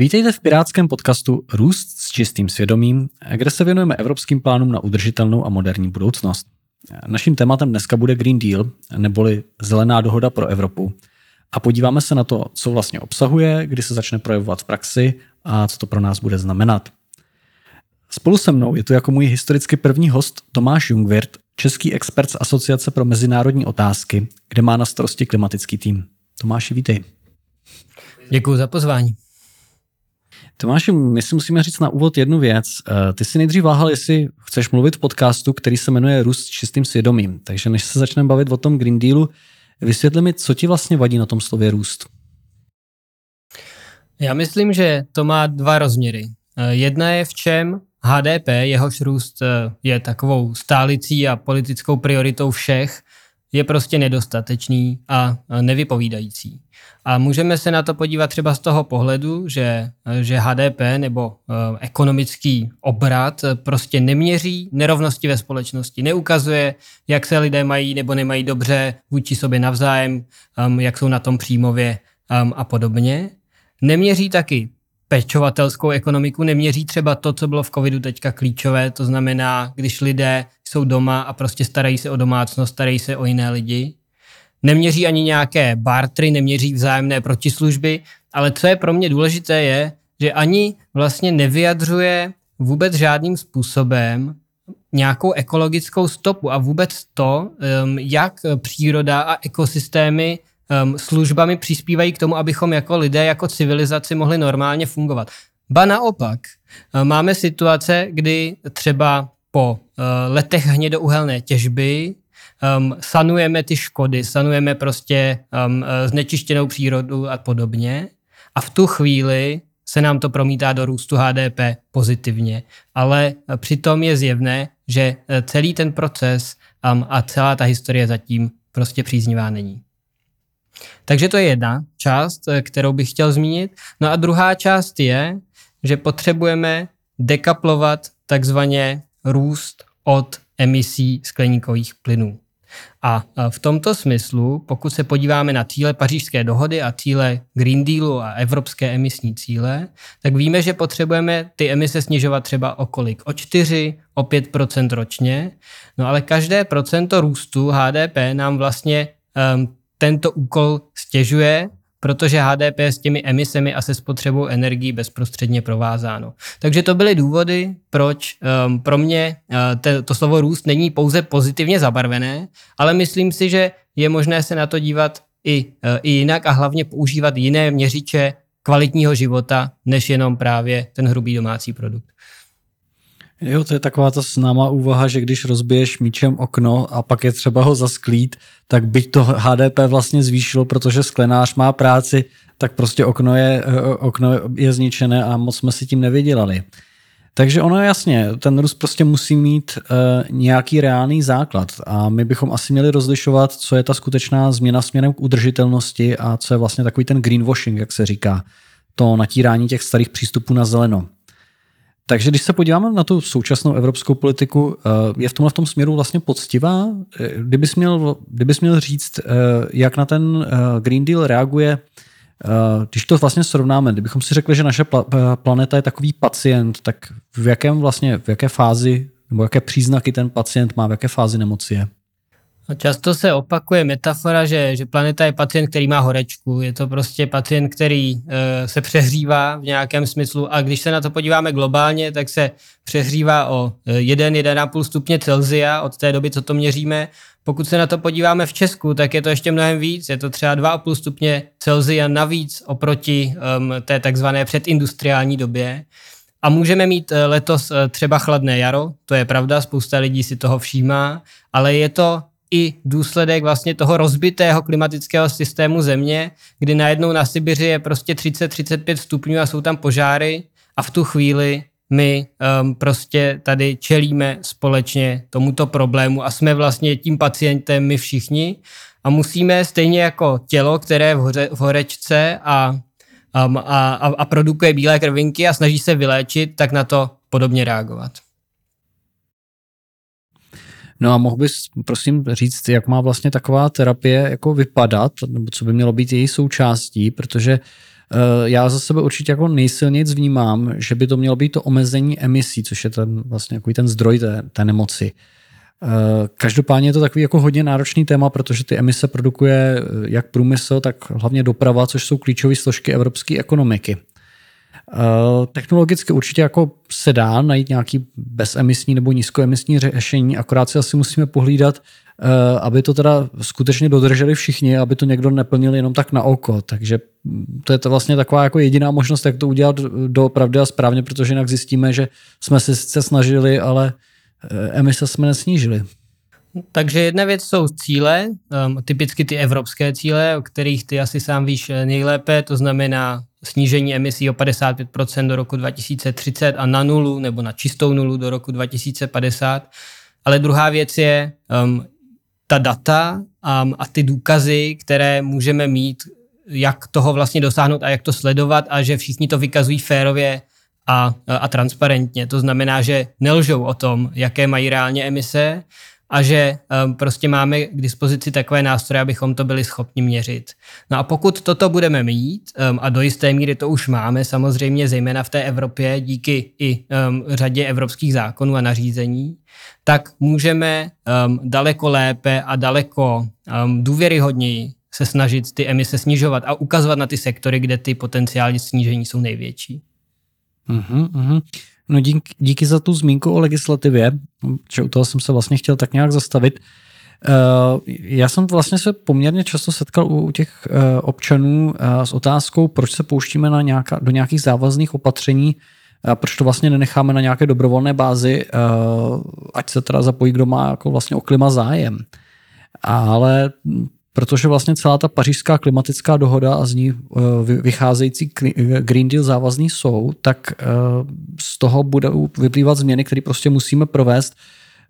Vítejte v pirátském podcastu Růst s čistým svědomím, kde se věnujeme evropským plánům na udržitelnou a moderní budoucnost. Naším tématem dneska bude Green Deal, neboli Zelená dohoda pro Evropu. A podíváme se na to, co vlastně obsahuje, kdy se začne projevovat v praxi a co to pro nás bude znamenat. Spolu se mnou je tu jako můj historicky první host Tomáš Jungwirth, český expert z Asociace pro mezinárodní otázky, kde má na starosti klimatický tým. Tomáši, vítej. Děkuji za pozvání. Tomáši, my si musíme říct na úvod jednu věc. Eh, ty si nejdřív váhal, jestli chceš mluvit v podcastu, který se jmenuje Růst s čistým svědomím. Takže než se začneme bavit o tom Green Dealu, vysvětli mi, co ti vlastně vadí na tom slově růst. Já myslím, že to má dva rozměry. Eh, jedna je v čem HDP, jehož růst eh, je takovou stálicí a politickou prioritou všech, je prostě nedostatečný a nevypovídající. A můžeme se na to podívat třeba z toho pohledu, že, že HDP nebo uh, ekonomický obrat prostě neměří nerovnosti ve společnosti, neukazuje, jak se lidé mají nebo nemají dobře vůči sobě navzájem, um, jak jsou na tom příjmově um, a podobně. Neměří taky pečovatelskou ekonomiku, neměří třeba to, co bylo v covidu teďka klíčové, to znamená, když lidé jsou doma a prostě starají se o domácnost, starají se o jiné lidi. Neměří ani nějaké bartry, neměří vzájemné protislužby, ale co je pro mě důležité je, že ani vlastně nevyjadřuje vůbec žádným způsobem nějakou ekologickou stopu a vůbec to, um, jak příroda a ekosystémy um, službami přispívají k tomu, abychom jako lidé, jako civilizaci mohli normálně fungovat. Ba naopak, um, máme situace, kdy třeba po uh, letech hnědouhelné těžby um, sanujeme ty škody, sanujeme prostě um, znečištěnou přírodu a podobně. A v tu chvíli se nám to promítá do růstu HDP pozitivně. Ale přitom je zjevné, že celý ten proces um, a celá ta historie zatím prostě příznivá není. Takže to je jedna část, eh, kterou bych chtěl zmínit. No a druhá část je, že potřebujeme dekaplovat takzvaně růst od emisí skleníkových plynů. A v tomto smyslu, pokud se podíváme na cíle pařížské dohody a cíle Green Dealu a evropské emisní cíle, tak víme, že potřebujeme ty emise snižovat třeba o kolik? O 4, o 5% ročně. No ale každé procento růstu HDP nám vlastně um, tento úkol stěžuje, protože HDP s těmi emisemi a se spotřebou energií bezprostředně provázáno. Takže to byly důvody, proč um, pro mě uh, te, to slovo růst není pouze pozitivně zabarvené, ale myslím si, že je možné se na to dívat i, uh, i jinak a hlavně používat jiné měřiče kvalitního života, než jenom právě ten hrubý domácí produkt. Jo, to je taková ta známá úvaha, že když rozbiješ míčem okno a pak je třeba ho zasklít, tak byť to HDP vlastně zvýšilo, protože sklenář má práci, tak prostě okno je, eh, okno je zničené a moc jsme si tím nevydělali. Takže ono jasně, ten růst prostě musí mít uh, nějaký reálný základ a my bychom asi měli rozlišovat, co je ta skutečná změna směrem k udržitelnosti a co je vlastně takový ten greenwashing, jak se říká, to natírání těch starých přístupů na zeleno. Takže když se podíváme na tu současnou evropskou politiku, eh, je v tomhle v tom směru vlastně poctivá? Eh, kdybys měl, kdybys měl říct, eh, jak na ten Green Deal reaguje, když to vlastně srovnáme, kdybychom si řekli, že naše planeta je takový pacient, tak v jakém vlastně, v jaké fázi nebo jaké příznaky ten pacient má, v jaké fázi nemoci je? No často se opakuje metafora, že, že planeta je pacient, který má horečku. Je to prostě pacient, který uh, se přehřívá v nějakém smyslu a když se na to podíváme globálně, tak se přehřívá o 1-1,5 stupně Celzia od té doby, co to měříme. Pokud se na to podíváme v Česku, tak je to ještě mnohem víc. Je to třeba 2,5 stupně Celzia navíc oproti um, té takzvané předindustriální době. A můžeme mít eh, letos třeba chladné jaro, to je pravda, spousta lidí si toho všímá, ale je to i důsledek vlastně toho rozbitého klimatického systému země, kdy najednou na Sibiři je prostě 30-35 stupňů a jsou tam požáry a v tu chvíli my um, prostě tady čelíme společně tomuto problému a jsme vlastně tím pacientem my všichni a musíme stejně jako tělo, které je v, hoře, v horečce a, um, a, a, a produkuje bílé krvinky a snaží se vyléčit, tak na to podobně reagovat. No a mohl bys prosím říct, jak má vlastně taková terapie jako vypadat, nebo co by mělo být její součástí, protože Já za sebe určitě jako nejsilněji vnímám, že by to mělo být to omezení emisí, což je ten vlastně jako ten zdroj té, té nemoci. Každopádně je to takový jako hodně náročný téma, protože ty emise produkuje jak průmysl, tak hlavně doprava, což jsou klíčové složky evropské ekonomiky. Eh, technologicky určitě jako se dá najít nějaký bezemisní nebo nízkoemisní řešení, akorát si asi musíme pohlídat, eh, aby to teda skutečně dodrželi všichni, aby to někdo neplnil jenom tak na oko. Takže to je to vlastně taková jako jediná možnost, jak to udělat doopravdy a správně, protože jinak zjistíme, že jsme se sice snažili, ale eh, emise jsme nesnížili. Takže jedna věc jsou cíle, um, typicky ty evropské cíle, o kterých ty asi sám víš nejlépe, to znamená snížení emisí o 55% do roku 2030 a na nulu nebo na čistou nulu do roku 2050. Ale druhá věc je um, ta data um, a ty důkazy, které můžeme mít, jak toho vlastně dosáhnout a jak to sledovat a že všichni to vykazují férově a, a transparentně. To znamená, že nelžou o tom, jaké mají reálně emise, a že um, prostě máme k dispozici takové nástroje, abychom to byli schopni měřit. No a pokud toto budeme mít, um, a do jisté míry to už máme, samozřejmě zejména v té Evropě, díky i um, řadě evropských zákonů a nařízení, tak můžeme um, daleko lépe a daleko um, důvěryhodněji se snažit ty emise snižovat a ukazovat na ty sektory, kde ty potenciální snížení jsou největší. Uh-huh, uh-huh. No díky, díky za tu zmínku o legislativě, že u toho jsem se vlastně chtěl tak nějak zastavit. Uh, já jsem vlastně se poměrně často setkal u těch uh, občanů uh, s otázkou, proč se pouštíme na nějaká, do nějakých závazných opatření, proč to vlastně nenecháme na nějaké dobrovolné bázi, ať se teda zapojí, kdo má jako vlastně o klima zájem. Ale protože vlastně celá ta pařížská klimatická dohoda a z ní eh, vycházející Green Deal závazný jsou, tak eh, z toho budou vyplývat změny, které prostě musíme provést,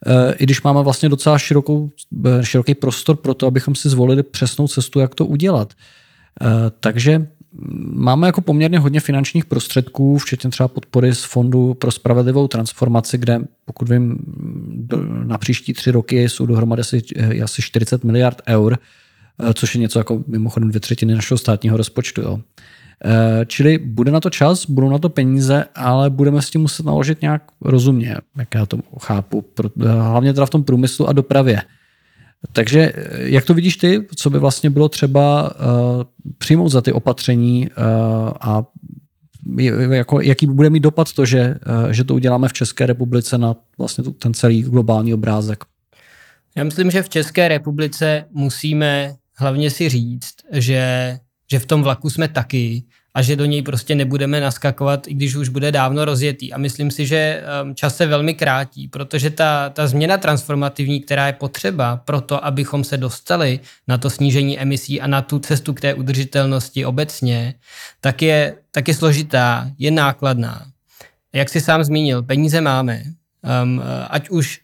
eh, i když máme vlastně docela širokou, široký prostor pro to, abychom si zvolili přesnou cestu, jak to udělat. Takže máme jako poměrně hodně finančních prostředků, včetně třeba podpory z Fondu pro spravedlivou transformaci, kde pokud vím, na příští tři roky jsou dohromady asi, asi 40 miliard eur, Eh, což je něco jako mimochodem dvě třetiny našeho státního rozpočtu. Jo. Eh, čili bude na to čas, budou na to peníze, ale budeme s tím muset naložit nějak rozumně, jak já to chápu, eh, hlavně teda v tom průmyslu a dopravě. Takže jak to vidíš ty, co by vlastně bylo třeba přijmout za ty opatření a jako, jaký bude mít dopad to, že, že to uděláme v České republice na vlastně ten celý globální obrázek? Já myslím, že v České republice musíme hlavně si říct, že, že v tom vlaku jsme taky a že do něj prostě nebudeme naskakovat, i když už bude dávno rozjetý. A myslím si, že um, čas se velmi krátí, protože ta, ta změna transformativní, která je potřeba pro to, abychom se dostali na to snížení emisí a na tu cestu k té udržitelnosti obecně, tak je, tak je složitá, je nákladná. Jak jsi sám zmínil, peníze máme. Um, ať už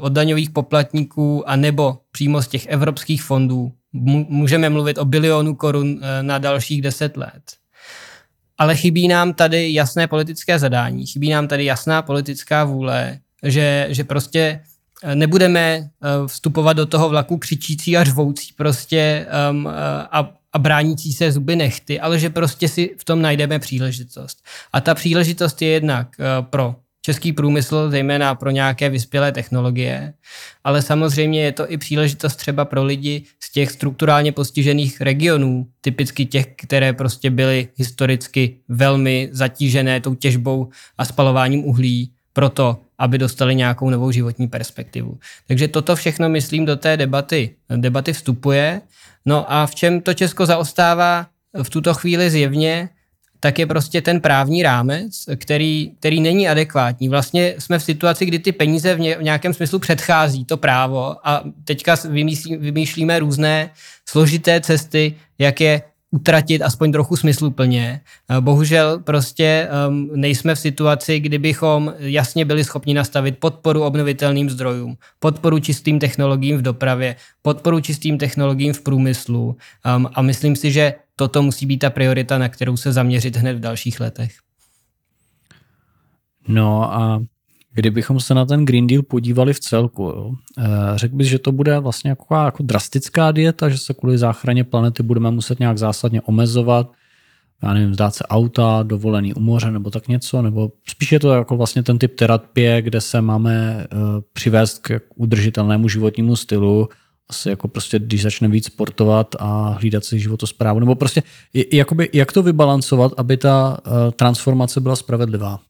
od daňových poplatníků, anebo přímo z těch evropských fondů, můžeme mluvit o bilionu korun eh, na dalších deset let. Ale chybí nám tady jasné politické zadání, chybí nám tady jasná politická vůle, že, že prostě eh, nebudeme eh, vstupovat do toho vlaku křičící a řvoucí prostě um, a, a bránící se zuby nechty, ale že prostě si v tom najdeme příležitost. A ta příležitost je jednak pro český průmysl, zejména pro nějaké vyspělé technologie, ale samozřejmě je to i příležitost třeba pro lidi z těch strukturálně postižených regionů, typicky těch, které prostě byly historicky velmi zatížené tou těžbou a spalováním uhlí, proto, aby dostali nějakou novou životní perspektivu. Takže toto všechno, myslím, do té debaty, debaty vstupuje. No a v čem to Česko zaostává v tuto chvíli zjevně, tak je prostě ten právní rámec, který, který není adekvátní. Vlastně jsme v situaci, kdy ty peníze v, ně, v nějakém smyslu předchází to právo a teďka vymýšlí, vymýšlíme různé složité cesty, jak je utratit aspoň trochu smysluplně. Bohužel prostě um, nejsme v situaci, kdybychom jasně byli schopni nastavit podporu obnovitelným zdrojům, podporu čistým technologiím v dopravě, podporu čistým technologiím v průmyslu um, a myslím si, že toto musí být ta priorita, na kterou se zaměřit hned v dalších letech. No a kdybychom se na ten Green Deal podívali v celku, jo, eh, řekl bys, že to bude vlastně jako, jako drastická dieta, že se kvůli záchraně planety budeme muset nějak zásadně omezovat, já nevím, vzdát se auta, dovolený u moře nebo tak něco, nebo spíš je to jako vlastně ten typ terapie, kde se máme uh, přivést k udržitelnému životnímu stylu, asi jako prostě, když začne víc sportovat a hlídat si životosprávu, nebo prostě jakoby, jak to vybalancovat, aby ta uh, transformace byla spravedlivá?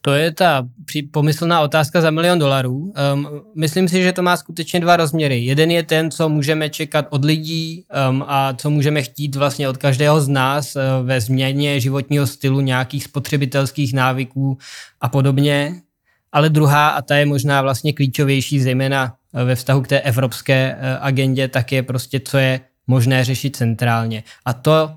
To je ta pomyslná otázka za milion dolarů. Um, myslím si, že to má skutečně dva rozměry. Jeden je ten, co můžeme čekat od lidí um, a co můžeme chtít vlastně od každého z nás uh, ve změně životního stylu, nějakých spotřebitelských návyků a podobně. Ale druhá, a ta je možná vlastně klíčovější, zejména ve vztahu k té evropské uh, agendě, tak je prostě, co je možné řešit centrálně. A to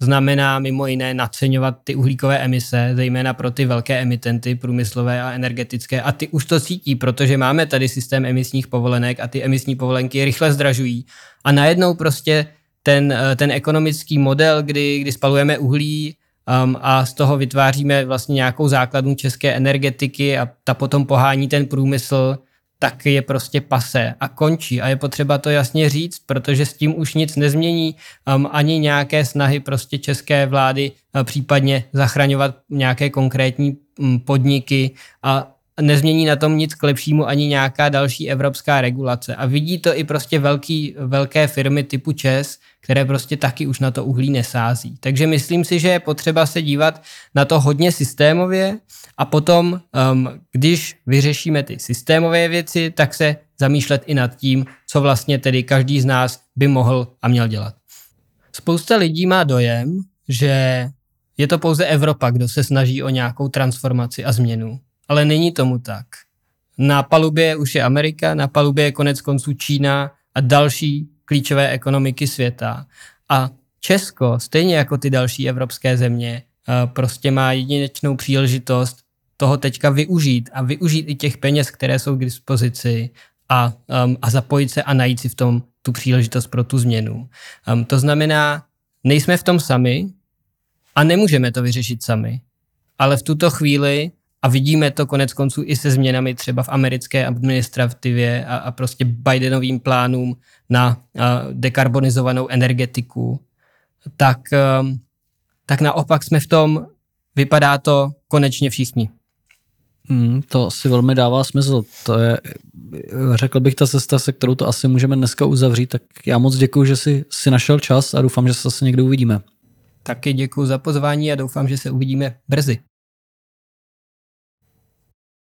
znamená mimo jiné naceňovat ty uhlíkové emise, zejména pro ty velké emitenty průmyslové a energetické. A ty už to cítí, protože máme tady systém emisních povolenek a ty emisní povolenky rychle zdražují. A najednou prostě ten, eh, ten ekonomický model, kdy, kdy spalujeme uhlí um, a z toho vytváříme vlastně nějakou základnu české energetiky a ta potom pohání ten průmysl, tak je prostě pase a končí. A je potřeba to jasně říct, protože s tím už nic nezmění um, ani nějaké snahy prostě české vlády uh, případně zachraňovat nějaké konkrétní um, podniky a nezmění na tom nic k lepšímu ani nějaká další evropská regulace. A vidí to i prostě velký, velké firmy typu ČES, které prostě taky už na to uhlí nesází. Takže myslím si, že je potřeba se dívat na to hodně systémově a potom, um, když vyřešíme ty systémové věci, tak se zamýšlet i nad tím, co vlastně tedy každý z nás by mohl a měl dělat. Spousta lidí má dojem, že je to pouze Evropa, kdo se snaží o nějakou transformaci a změnu. Ale není tomu tak. Na palubě už je Amerika, na palubě je konec konců Čína a další klíčové ekonomiky světa. A Česko, stejně jako ty další evropské země, eh, prostě má jedinečnou příležitost toho teďka využít a využít i těch peněz, které jsou k dispozici a, um, a zapojit se a najít si v tom tu příležitost pro tu změnu. Um, to znamená, nejsme v tom sami a nemůžeme to vyřešit sami. Ale v tuto chvíli, a vidíme to konec konců i se změnami třeba v americké administrativě a, a prostě Bidenovým plánům na uh, dekarbonizovanou energetiku, tak, um, tak naopak jsme v tom, vypadá to konečně všichni. Mm, to si velmi dává smysl. To je, řekl bych, ta cesta, se kterou to asi můžeme dneska uzavřít. Tak já moc děkuji, že jsi, si našel čas a doufám, že se zase někdy uvidíme. Taky děkuji za pozvání a doufám, že se uvidíme brzy.